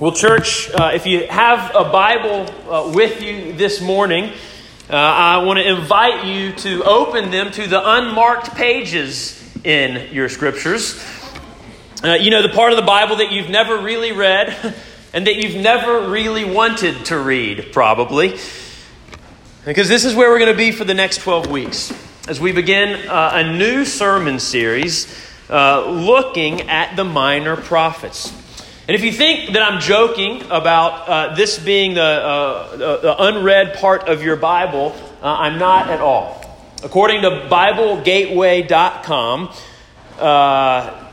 Well, church, uh, if you have a Bible uh, with you this morning, uh, I want to invite you to open them to the unmarked pages in your scriptures. Uh, you know, the part of the Bible that you've never really read and that you've never really wanted to read, probably. Because this is where we're going to be for the next 12 weeks as we begin uh, a new sermon series uh, looking at the minor prophets. And if you think that I'm joking about uh, this being the, uh, the, unread part of your Bible, uh, I'm not at all. According to BibleGateway.com, uh,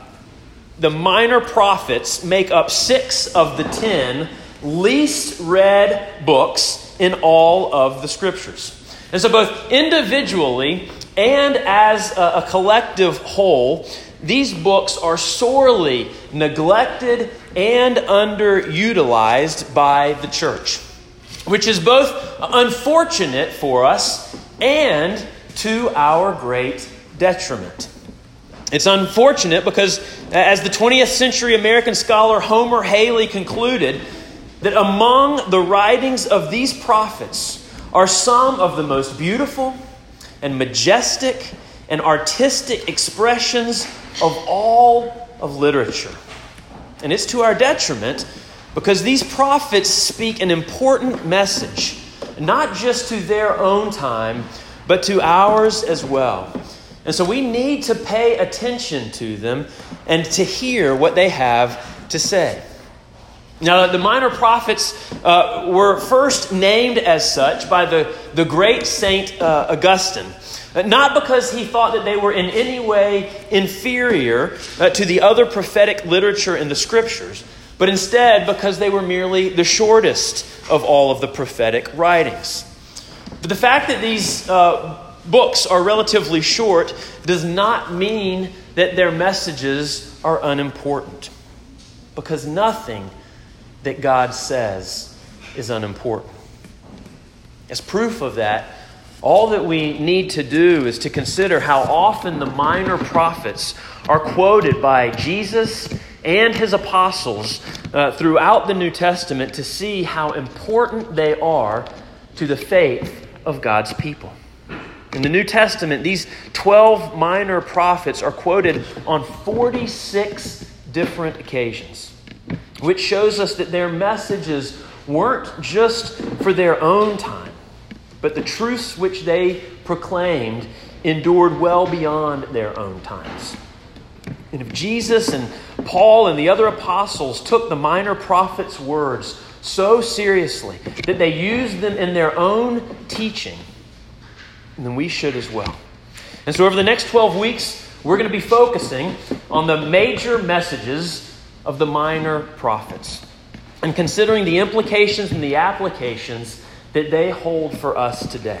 the minor prophets make up six of the ten least read books in all of the scriptures. And so, both individually and as a, a collective whole, these books are sorely neglected and underutilized by the church, which is both unfortunate for us and to our great detriment. It's unfortunate because, as the 20th century American scholar Homer Hailey concluded, that among the writings of these prophets are some of the most beautiful and majestic and artistic expressions of all of literature. And it's to our detriment because these prophets speak an important message, not just to their own time, but to ours as well. And so we need to pay attention to them and to hear what they have to say. Now, the minor prophets uh, were first named as such by the, the great Saint uh, Augustine. Not because he thought that they were in any way inferior uh, to the other prophetic literature in the scriptures, but instead because they were merely the shortest of all of the prophetic writings. But the fact that these uh, books are relatively short does not mean that their messages are unimportant, because nothing that God says is unimportant. As proof of that, all that we need to do is to consider how often the minor prophets are quoted by Jesus and his apostles uh, throughout the New Testament to see how important they are to the faith of God's people. In the New Testament, these 12 minor prophets are quoted on 46 different occasions, which shows us that their messages weren't just for their own time but the truths which they proclaimed endured well beyond their own times. And if Jesus and Paul and the other apostles took the minor prophets' words so seriously that they used them in their own teaching, then we should as well. And so, over the next 12 weeks, we're going to be focusing on the major messages of the minor prophets and considering the implications and the applications that they hold for us today.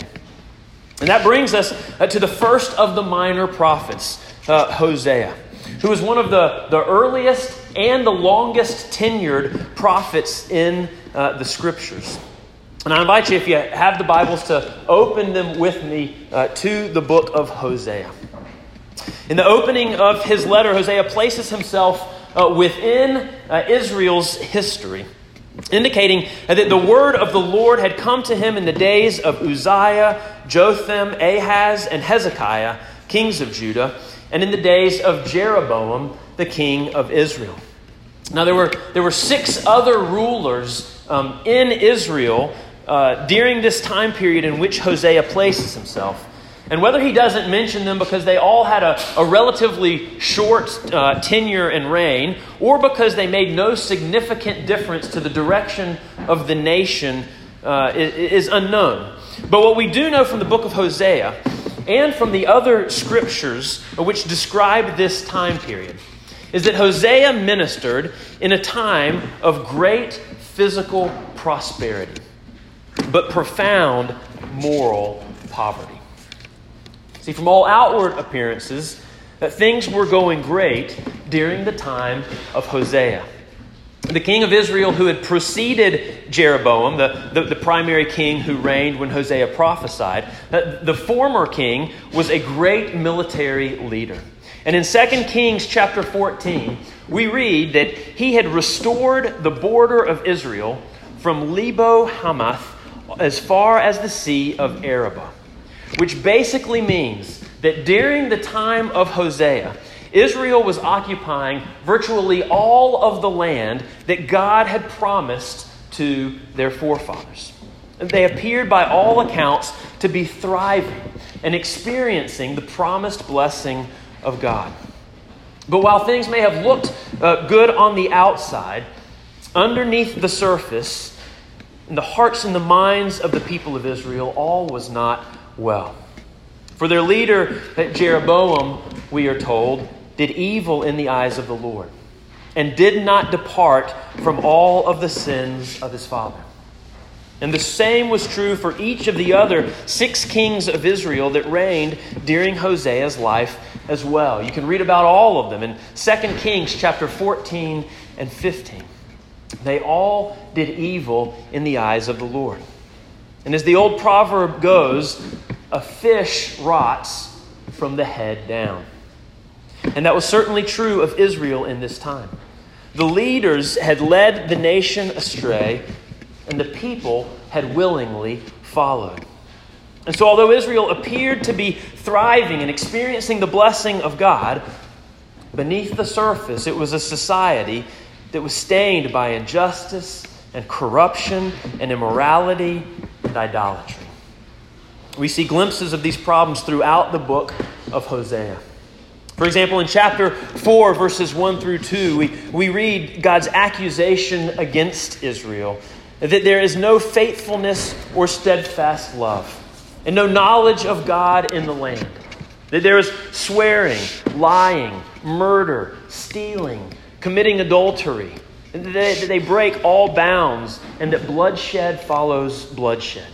And that brings us uh, to the first of the minor prophets, uh, Hosea, who is one of the, the earliest and the longest tenured prophets in uh, the scriptures. And I invite you, if you have the Bibles, to open them with me uh, to the book of Hosea. In the opening of his letter, Hosea places himself uh, within uh, Israel's history indicating that the word of the Lord had come to him in the days of Uzziah, Jotham, Ahaz, and Hezekiah, kings of Judah, and in the days of Jeroboam, the king of Israel. Now, there were, there were six other rulers um, in Israel uh, during this time period in which Hosea places himself. And whether he doesn't mention them because they all had a, a relatively short uh, tenure and reign, or because they made no significant difference to the direction of the nation, uh, is, is unknown. But what we do know from the book of Hosea and from the other scriptures which describe this time period is that Hosea ministered in a time of great physical prosperity, but profound moral poverty. See, from all outward appearances, that things were going great during the time of Hosea. The king of Israel, who had preceded Jeroboam, the, the, the primary king who reigned when Hosea prophesied, the, the former king was a great military leader. And in 2 Kings chapter 14, we read that he had restored the border of Israel from Lebo Hamath as far as the Sea of Arabah, which basically means that during the time of Hosea, Israel was occupying virtually all of the land that God had promised to their forefathers. They appeared, by all accounts, to be thriving and experiencing the promised blessing of God. But while things may have looked uh, good on the outside, underneath the surface, in the hearts and the minds of the people of Israel, all was not well. For their leader, Jeroboam, we are told, did evil in the eyes of the Lord and did not depart from all of the sins of his father. And the same was true for each of the other six kings of Israel that reigned during Hosea's life as well. You can read about all of them in 2 Kings chapter 14 and 15. They all did evil in the eyes of the Lord. And as the old proverb goes, a fish rots from the head down. And that was certainly true of Israel in this time. The leaders had led the nation astray, and the people had willingly followed. And so, although Israel appeared to be thriving and experiencing the blessing of God, beneath the surface, it was a society that was stained by injustice and corruption and immorality and idolatry. We see glimpses of these problems throughout the book of Hosea. For example, in chapter 4, verses 1 through 2, we, we read God's accusation against Israel that there is no faithfulness or steadfast love, and no knowledge of God in the land. That there is swearing, lying, murder, stealing, committing adultery. That they, they break all bounds, and that bloodshed follows bloodshed.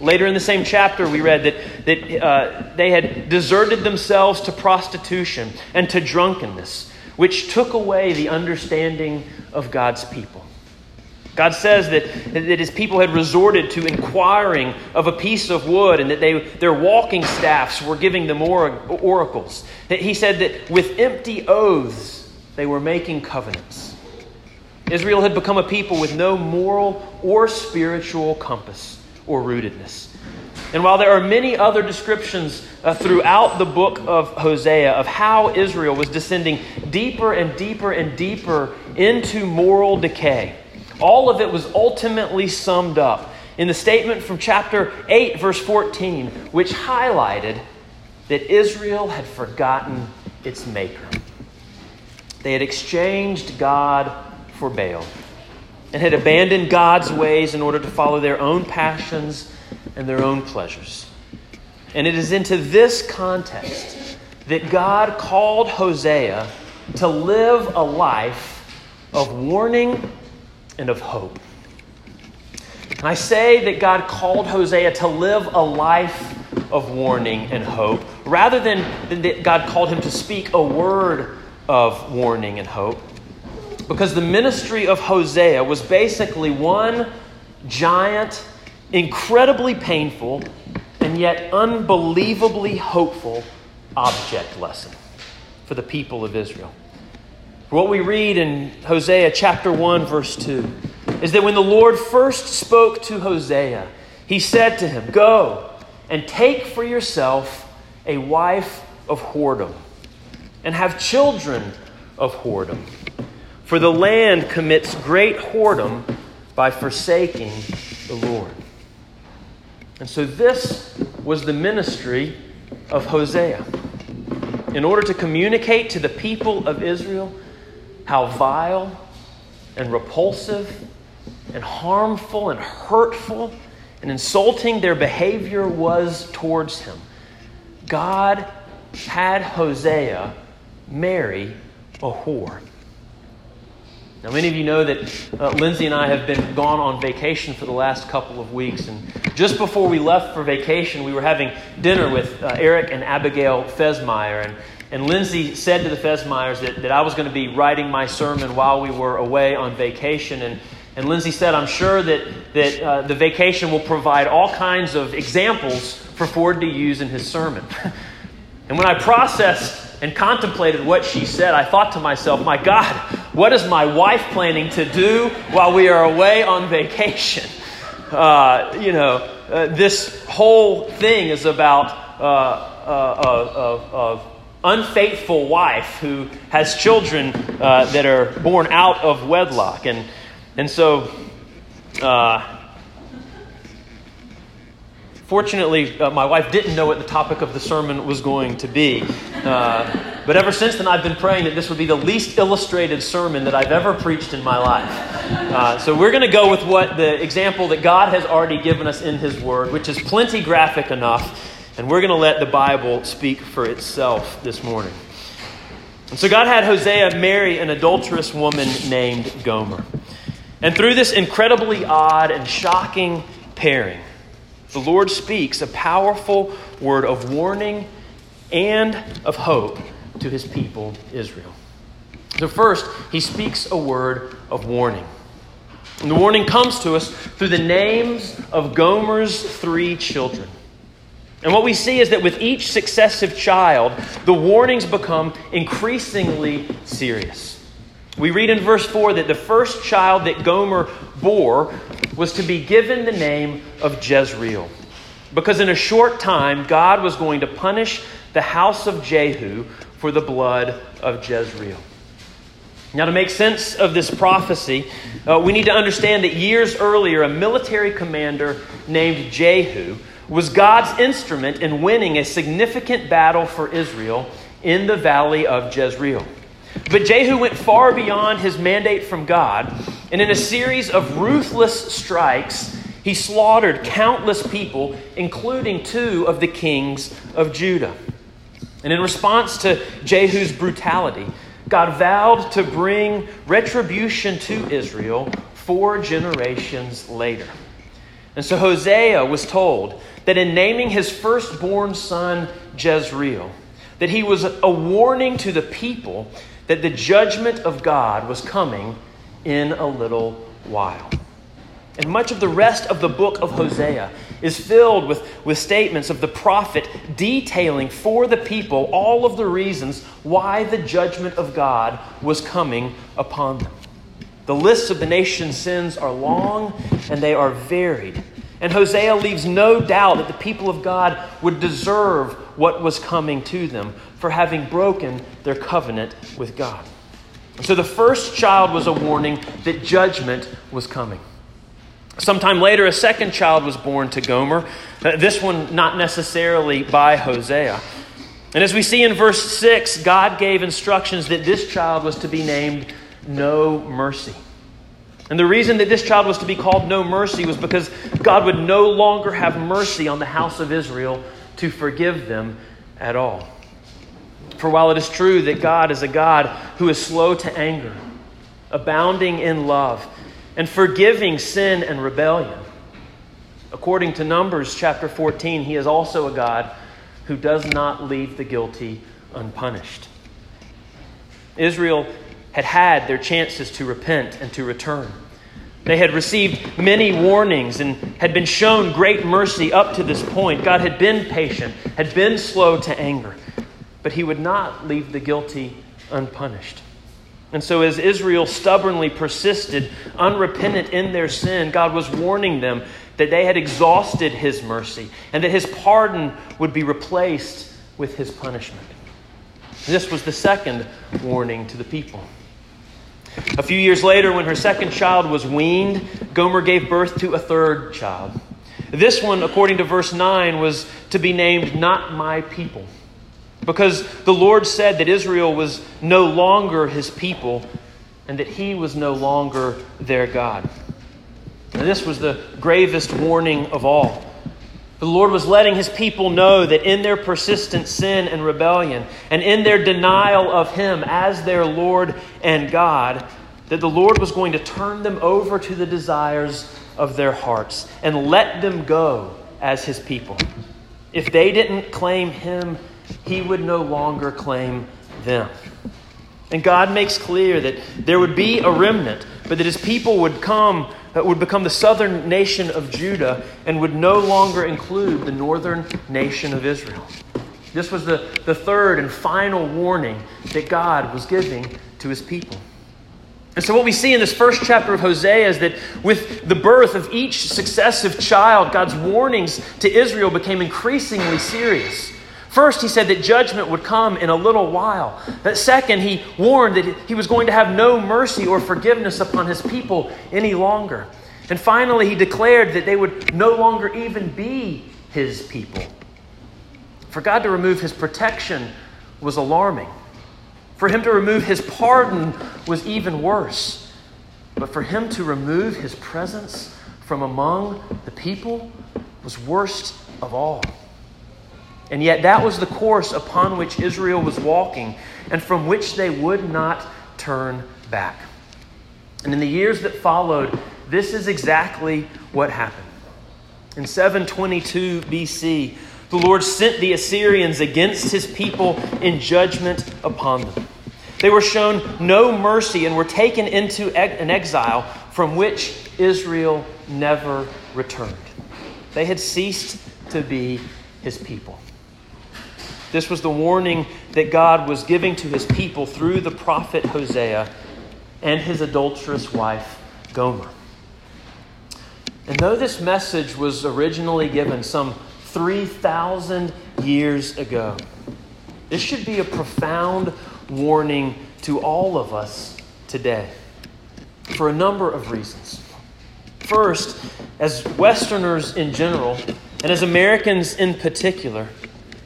Later in the same chapter, we read that, that uh, they had deserted themselves to prostitution and to drunkenness, which took away the understanding of God's people. God says that, that his people had resorted to inquiring of a piece of wood and that they, their walking staffs were giving them oracles. That he said that with empty oaths they were making covenants. Israel had become a people with no moral or spiritual compass or rootedness. And while there are many other descriptions uh, throughout the book of Hosea of how Israel was descending deeper and deeper and deeper into moral decay, all of it was ultimately summed up in the statement from chapter 8, verse 14, which highlighted that Israel had forgotten its Maker. They had exchanged God for Baal and had abandoned God's ways in order to follow their own passions and their own pleasures. And it is into this context that God called Hosea to live a life of warning and of hope. And I say that God called Hosea to live a life of warning and hope rather than, that God called him to speak a word of warning and hope because the ministry of Hosea was basically one giant, incredibly painful, and yet unbelievably hopeful object lesson for the people of Israel. What we read in Hosea chapter 1, verse 2, is that when the Lord first spoke to Hosea, he said to him, Go and take for yourself a wife of whoredom, and have children of whoredom for the land commits great whoredom by forsaking the Lord. And so this was the ministry of Hosea. In order to communicate to the people of Israel how vile and repulsive and harmful and hurtful and insulting their behavior was towards him, God had Hosea marry a whore. Now, many of you know that uh, Lindsay and I have been gone on vacation for the last couple of weeks. And just before we left for vacation, we were having dinner with uh, Eric and Abigail Fesmeyer. And, and Lindsay said to the Fesmeyers that, that I was going to be writing my sermon while we were away on vacation. And, and Lindsay said, I'm sure that, that uh, the vacation will provide all kinds of examples for Ford to use in his sermon. and when I processed and contemplated what she said, I thought to myself, my God, what is my wife planning to do while we are away on vacation? Uh, you know, uh, this whole thing is about uh, uh, unfaithful wife who has children uh, that are born out of wedlock. And, and so, uh, fortunately, uh, my wife didn't know what the topic of the sermon was going to be. Uh, but ever since then, I've been praying that this would be the least illustrated sermon that I've ever preached in my life. Uh, so we're going to go with what the example that God has already given us in His Word, which is plenty graphic enough and we're going to let the Bible speak for itself this morning. And so God had Hosea marry an adulterous woman named Gomer. And through this incredibly odd and shocking pairing, the Lord speaks a powerful word of warning and of hope to his people, Israel. So, first, he speaks a word of warning. And the warning comes to us through the names of Gomer's three children. And what we see is that with each successive child, the warnings become increasingly serious. We read in verse 4 that the first child that Gomer bore was to be given the name of Jezreel. Because in a short time, God was going to punish the house of Jehu for the blood of Jezreel. Now, to make sense of this prophecy, uh, we need to understand that years earlier, a military commander named Jehu was God's instrument in winning a significant battle for Israel in the valley of Jezreel. But Jehu went far beyond his mandate from God, and in a series of ruthless strikes, he slaughtered countless people, including two of the kings of Judah. And in response to Jehu's brutality, God vowed to bring retribution to Israel four generations later. And so Hosea was told that in naming his firstborn son Jezreel, that he was a warning to the people that the judgment of God was coming in a little while. And much of the rest of the book of Hosea is filled with, with statements of the prophet detailing for the people all of the reasons why the judgment of God was coming upon them. The lists of the nation's sins are long and they are varied. And Hosea leaves no doubt that the people of God would deserve what was coming to them for having broken their covenant with God. So the first child was a warning that judgment was coming. Sometime later, a second child was born to Gomer, uh, this one not necessarily by Hosea. And as we see in verse 6, God gave instructions that this child was to be named No Mercy. And the reason that this child was to be called no mercy was because God would no longer have mercy on the house of Israel to forgive them at all. For while it is true that God is a God who is slow to anger, abounding in love, and forgiving sin and rebellion, according to Numbers chapter 14, he is also a God who does not leave the guilty unpunished. Israel had had their chances to repent and to return. They had received many warnings and had been shown great mercy up to this point. God had been patient, had been slow to anger, but he would not leave the guilty unpunished. And so, as Israel stubbornly persisted, unrepentant in their sin, God was warning them that they had exhausted his mercy and that his pardon would be replaced with his punishment. This was the second warning to the people. A few years later, when her second child was weaned, Gomer gave birth to a third child. This one, according to verse 9, was to be named Not My People, because the Lord said that Israel was no longer his people and that he was no longer their God. And this was the gravest warning of all. The Lord was letting his people know that in their persistent sin and rebellion, and in their denial of him as their Lord and God, that the Lord was going to turn them over to the desires of their hearts and let them go as his people. If they didn't claim him, he would no longer claim them. And God makes clear that there would be a remnant, but that his people would come uh, would become the southern nation of Judah and would no longer include the northern nation of Israel. This was the, the third and final warning that God was giving to his people. And so, what we see in this first chapter of Hosea is that with the birth of each successive child, God's warnings to Israel became increasingly serious. First, he said that judgment would come in a little while. That second, he warned that he was going to have no mercy or forgiveness upon his people any longer. And finally, he declared that they would no longer even be his people. For God to remove his protection was alarming. For him to remove his pardon was even worse. But for him to remove his presence from among the people was worst of all. And yet, that was the course upon which Israel was walking and from which they would not turn back. And in the years that followed, this is exactly what happened. In 722 BC, the Lord sent the Assyrians against his people in judgment upon them. They were shown no mercy and were taken into an exile from which Israel never returned. They had ceased to be his people. This was the warning that God was giving to his people through the prophet Hosea and his adulterous wife, Gomer. And though this message was originally given some 3,000 years ago, this should be a profound warning to all of us today for a number of reasons. First, as Westerners in general, and as Americans in particular,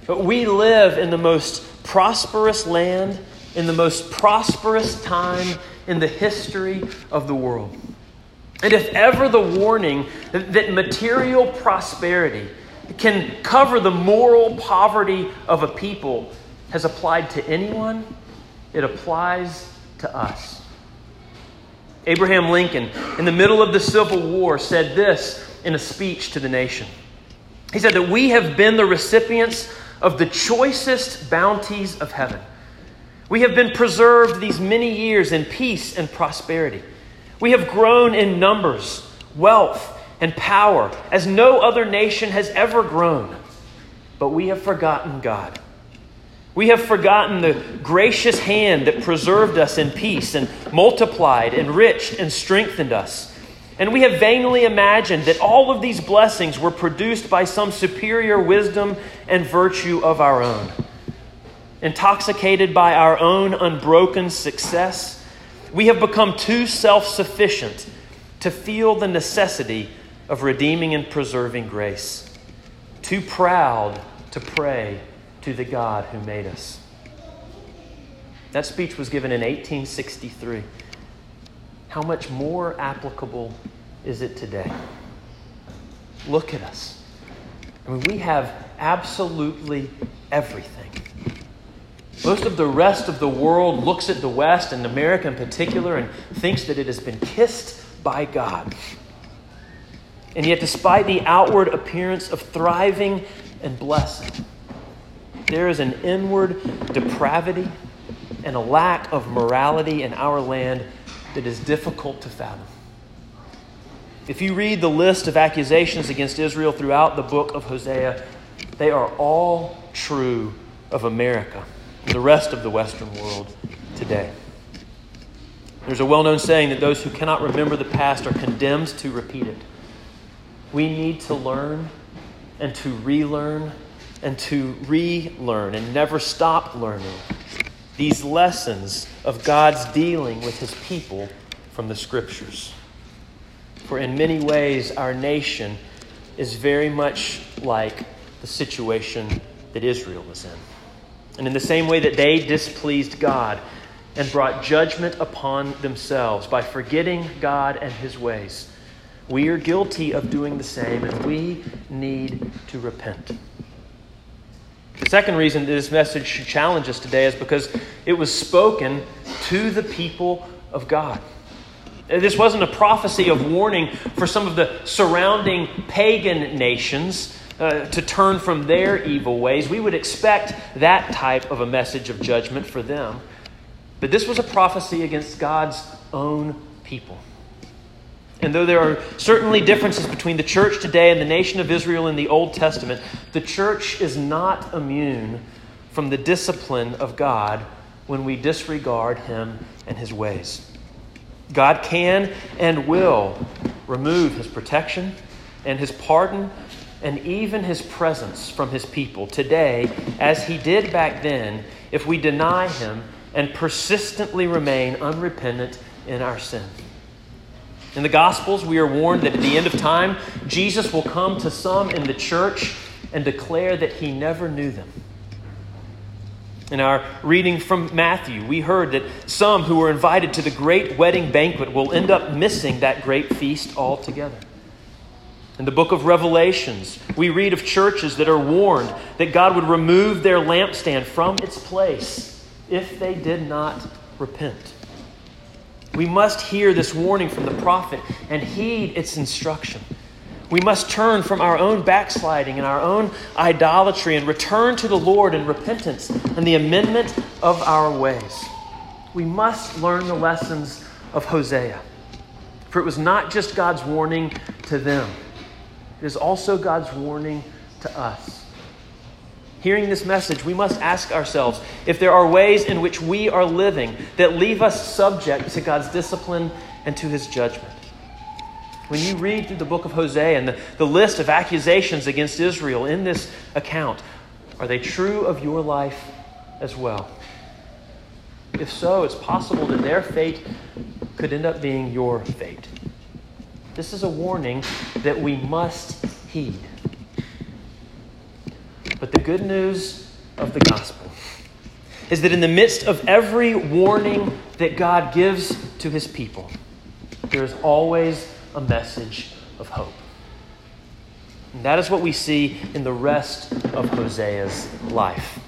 but we live in the most prosperous land, in the most prosperous time in the history of the world. And if ever the warning that material prosperity can cover the moral poverty of a people has applied to anyone, it applies to us. Abraham Lincoln, in the middle of the Civil War, said this in a speech to the nation. He said that we have been the recipients of the choicest bounties of heaven. We have been preserved these many years in peace and prosperity. We have grown in numbers, wealth, and power as no other nation has ever grown. But we have forgotten God. We have forgotten the gracious hand that preserved us in peace and multiplied, enriched, and strengthened us. And we have vainly imagined that all of these blessings were produced by some superior wisdom and virtue of our own. Intoxicated by our own unbroken success, we have become too self sufficient to feel the necessity of redeeming and preserving grace, too proud to pray to the God who made us. That speech was given in 1863 how much more applicable is it today? Look at us. I mean, we have absolutely everything. Most of the rest of the world looks at the West, and America in particular, and thinks that it has been kissed by God. And yet, despite the outward appearance of thriving and blessing, there is an inward depravity and a lack of morality in our land that is difficult to fathom. If you read the list of accusations against Israel throughout the book of Hosea, they are all true of America and the rest of the Western world today. There's a well known saying that those who cannot remember the past are condemned to repeat it. We need to learn and to relearn and to relearn and never stop learning these lessons of God's dealing with his people from the scriptures. For in many ways, our nation is very much like the situation that Israel was in. And in the same way that they displeased God and brought judgment upon themselves by forgetting God and his ways, we are guilty of doing the same, and we need to repent. The second reason this message should challenge us today is because it was spoken to the people of God. This wasn't a prophecy of warning for some of the surrounding pagan nations uh, to turn from their evil ways. We would expect that type of a message of judgment for them. But this was a prophecy against God's own people. And though there are certainly differences between the church today and the nation of Israel in the Old Testament, the church is not immune from the discipline of God when we disregard him and his ways. God can and will remove his protection and his pardon and even his presence from his people today, as he did back then, if we deny him and persistently remain unrepentant in our sin. In the Gospels, we are warned that at the end of time, Jesus will come to some in the church and declare that he never knew them. In our reading from Matthew, we heard that some who were invited to the great wedding banquet will end up missing that great feast altogether. In the book of Revelations, we read of churches that are warned that God would remove their lampstand from its place if they did not repent. We must hear this warning from the prophet and heed its instruction. We must turn from our own backsliding and our own idolatry and return to the Lord in repentance and the amendment of our ways. We must learn the lessons of Hosea. For it was not just God's warning to them, it is also God's warning to us. Hearing this message, we must ask ourselves if there are ways in which we are living that leave us subject to God's discipline and to his judgment. When you read through the book of Hosea and the, the list of accusations against Israel in this account, are they true of your life as well? If so, it's possible that their fate could end up being your fate. This is a warning that we must heed. Good news of the gospel is that in the midst of every warning that God gives to his people, there is always a message of hope. And that is what we see in the rest of Hosea's life.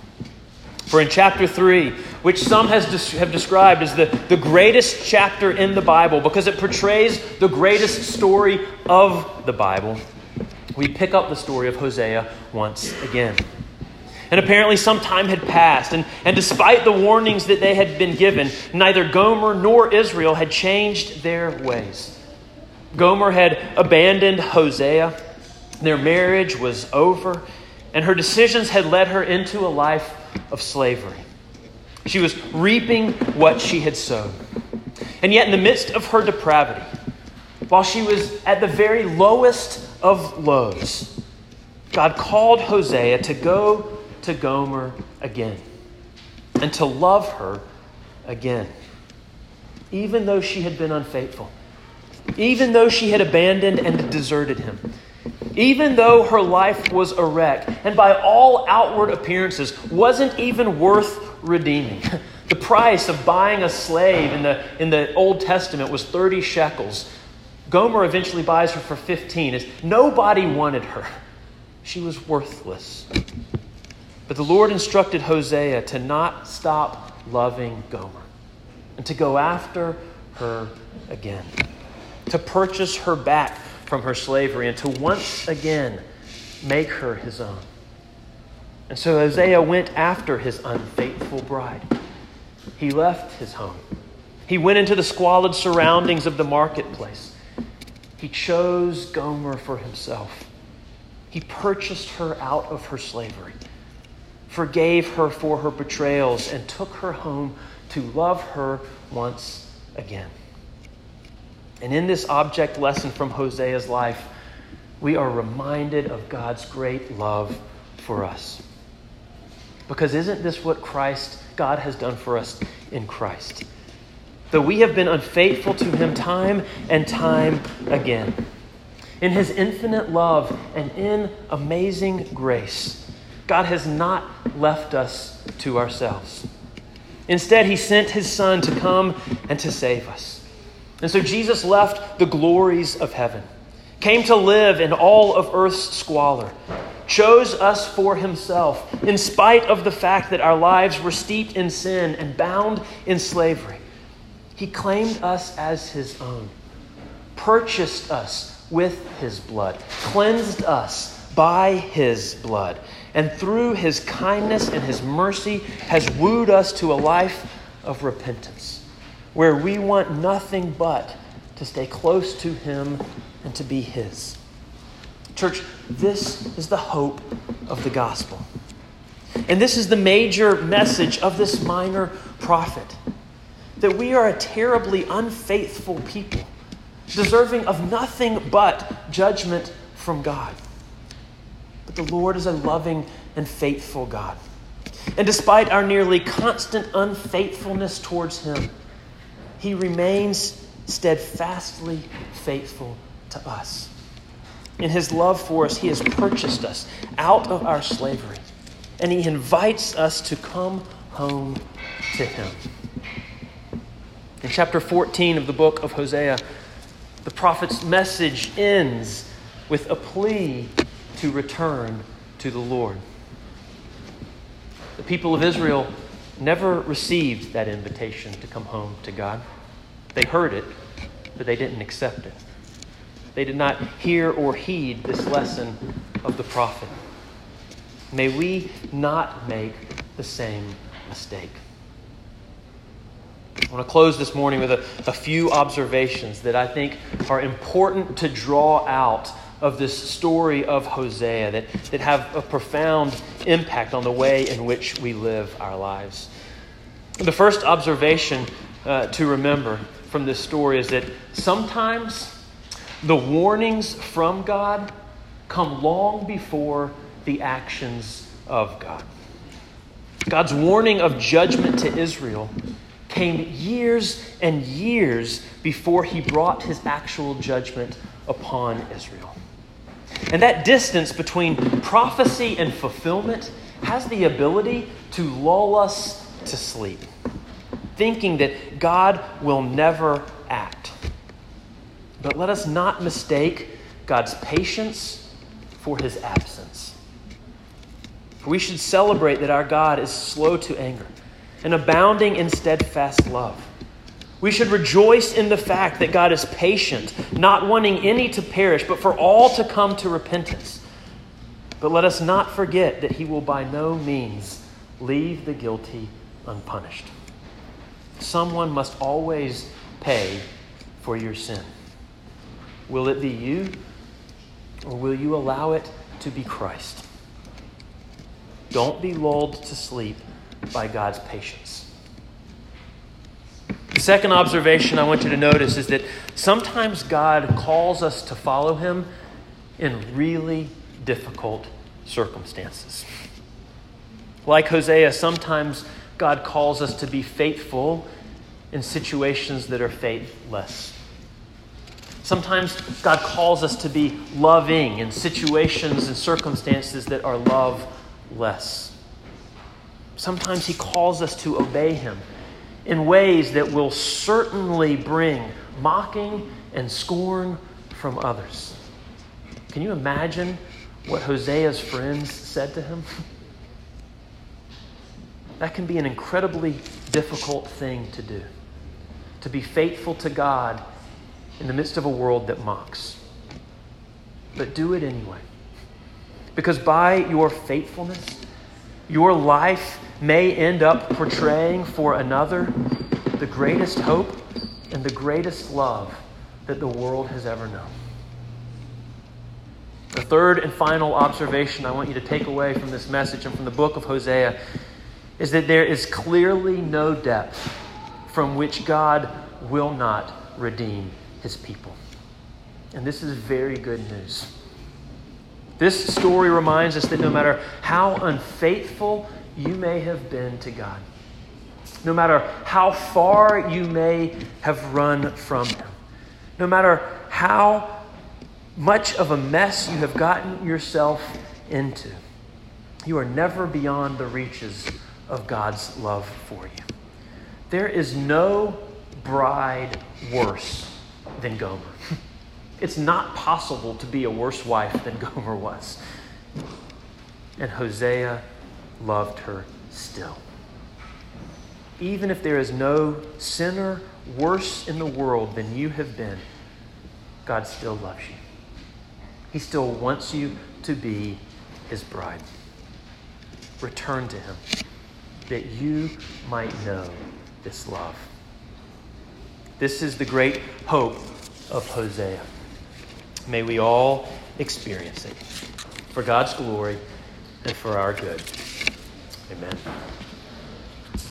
For in chapter 3, which some has have described as the, the greatest chapter in the Bible because it portrays the greatest story of the Bible, we pick up the story of Hosea once again. And apparently, some time had passed, and, and despite the warnings that they had been given, neither Gomer nor Israel had changed their ways. Gomer had abandoned Hosea. Their marriage was over, and her decisions had led her into a life of slavery. She was reaping what she had sown. And yet, in the midst of her depravity, while she was at the very lowest of lows, God called Hosea to go to Gomer again and to love her again, even though she had been unfaithful even though she had abandoned and deserted him. Even though her life was a wreck, and by all outward appearances wasn't even worth redeeming. The price of buying a slave in the, in the Old Testament was 30 shekels. Gomer eventually buys her for 15. As nobody wanted her. She was worthless. But the Lord instructed Hosea to not stop loving Gomer and to go after her again to purchase her back from her slavery and to once again make her his own. And so Hosea went after his unfaithful bride. He left his home. He went into the squalid surroundings of the marketplace. He chose Gomer for himself. He purchased her out of her slavery, forgave her for her betrayals, and took her home to love her once again. And in this object lesson from Hosea's life, we are reminded of God's great love for us. Because isn't this what Christ, God has done for us in Christ? Though we have been unfaithful to Him time and time again, in His infinite love and in amazing grace, God has not left us to ourselves. Instead, He sent His Son to come and to save us. And so Jesus left the glories of heaven, came to live in all of earth's squalor, chose us for himself, in spite of the fact that our lives were steeped in sin and bound in slavery. He claimed us as his own, purchased us with his blood, cleansed us by his blood, and through his kindness and his mercy has wooed us to a life of repentance where we want nothing but to stay close to Him and to be His. Church, this is the hope of the gospel. And this is the major message of this minor prophet that we are a terribly unfaithful people, deserving of nothing but judgment from God. But the Lord is a loving and faithful God. And despite our nearly constant unfaithfulness towards Him, He remains steadfastly faithful to us. In His love for us, He has purchased us out of our slavery, and He invites us to come home to Him. In chapter 14 of the book of Hosea, the prophet's message ends with a plea to return to the Lord. The people of Israel never received that invitation to come home to God. They heard it, but they didn't accept it. They did not hear or heed this lesson of the prophet. May we not make the same mistake. I want to close this morning with a, a few observations that I think are important to draw out of this story of Hosea that, that have a profound impact on the way in which we live our lives. The first observation uh, to remember from this story is that sometimes the warnings from God come long before the actions of God. God's warning of judgment to Israel came years and years before he brought his actual judgment upon Israel. And that distance between prophecy and fulfillment has the ability to lull us to sleep, thinking that God will never act. But let us not mistake God's patience for his absence. For we should celebrate that our God is slow to anger and abounding in steadfast love. We should rejoice in the fact that God is patient, not wanting any to perish, but for all to come to repentance. But let us not forget that He will by no means leave the guilty unpunished. Someone must always pay for your sin. Will it be you, or will you allow it to be Christ? Don't be lulled to sleep by God's patience. Second observation I want you to notice is that sometimes God calls us to follow Him in really difficult circumstances. Like Hosea, sometimes God calls us to be faithful in situations that are faithless. Sometimes God calls us to be loving in situations and circumstances that are loveless. Sometimes He calls us to obey Him in ways that will certainly bring mocking and scorn from others. Can you imagine what Hosea's friends said to him? That can be an incredibly difficult thing to do. To be faithful to God in the midst of a world that mocks. But do it anyway. Because by your faithfulness, your life may end up portraying for another the greatest hope and the greatest love that the world has ever known. The third and final observation I want you to take away from this message and from the book of Hosea is that there is clearly no depth from which God will not redeem his people. And this is very good news. This story reminds us that no matter how unfaithful you may have been to God, no matter how far you may have run from Him, no matter how much of a mess you have gotten yourself into, you are never beyond the reaches of God's love for you. There is no bride worse than Gomer. It's not possible to be a worse wife than Gomer was. And Hosea loved her still. Even if there is no sinner worse in the world than you have been, God still loves you. He still wants you to be his bride. Return to him that you might know this love. This is the great hope of Hosea. May we all experience it for God's glory and for our good. Amen.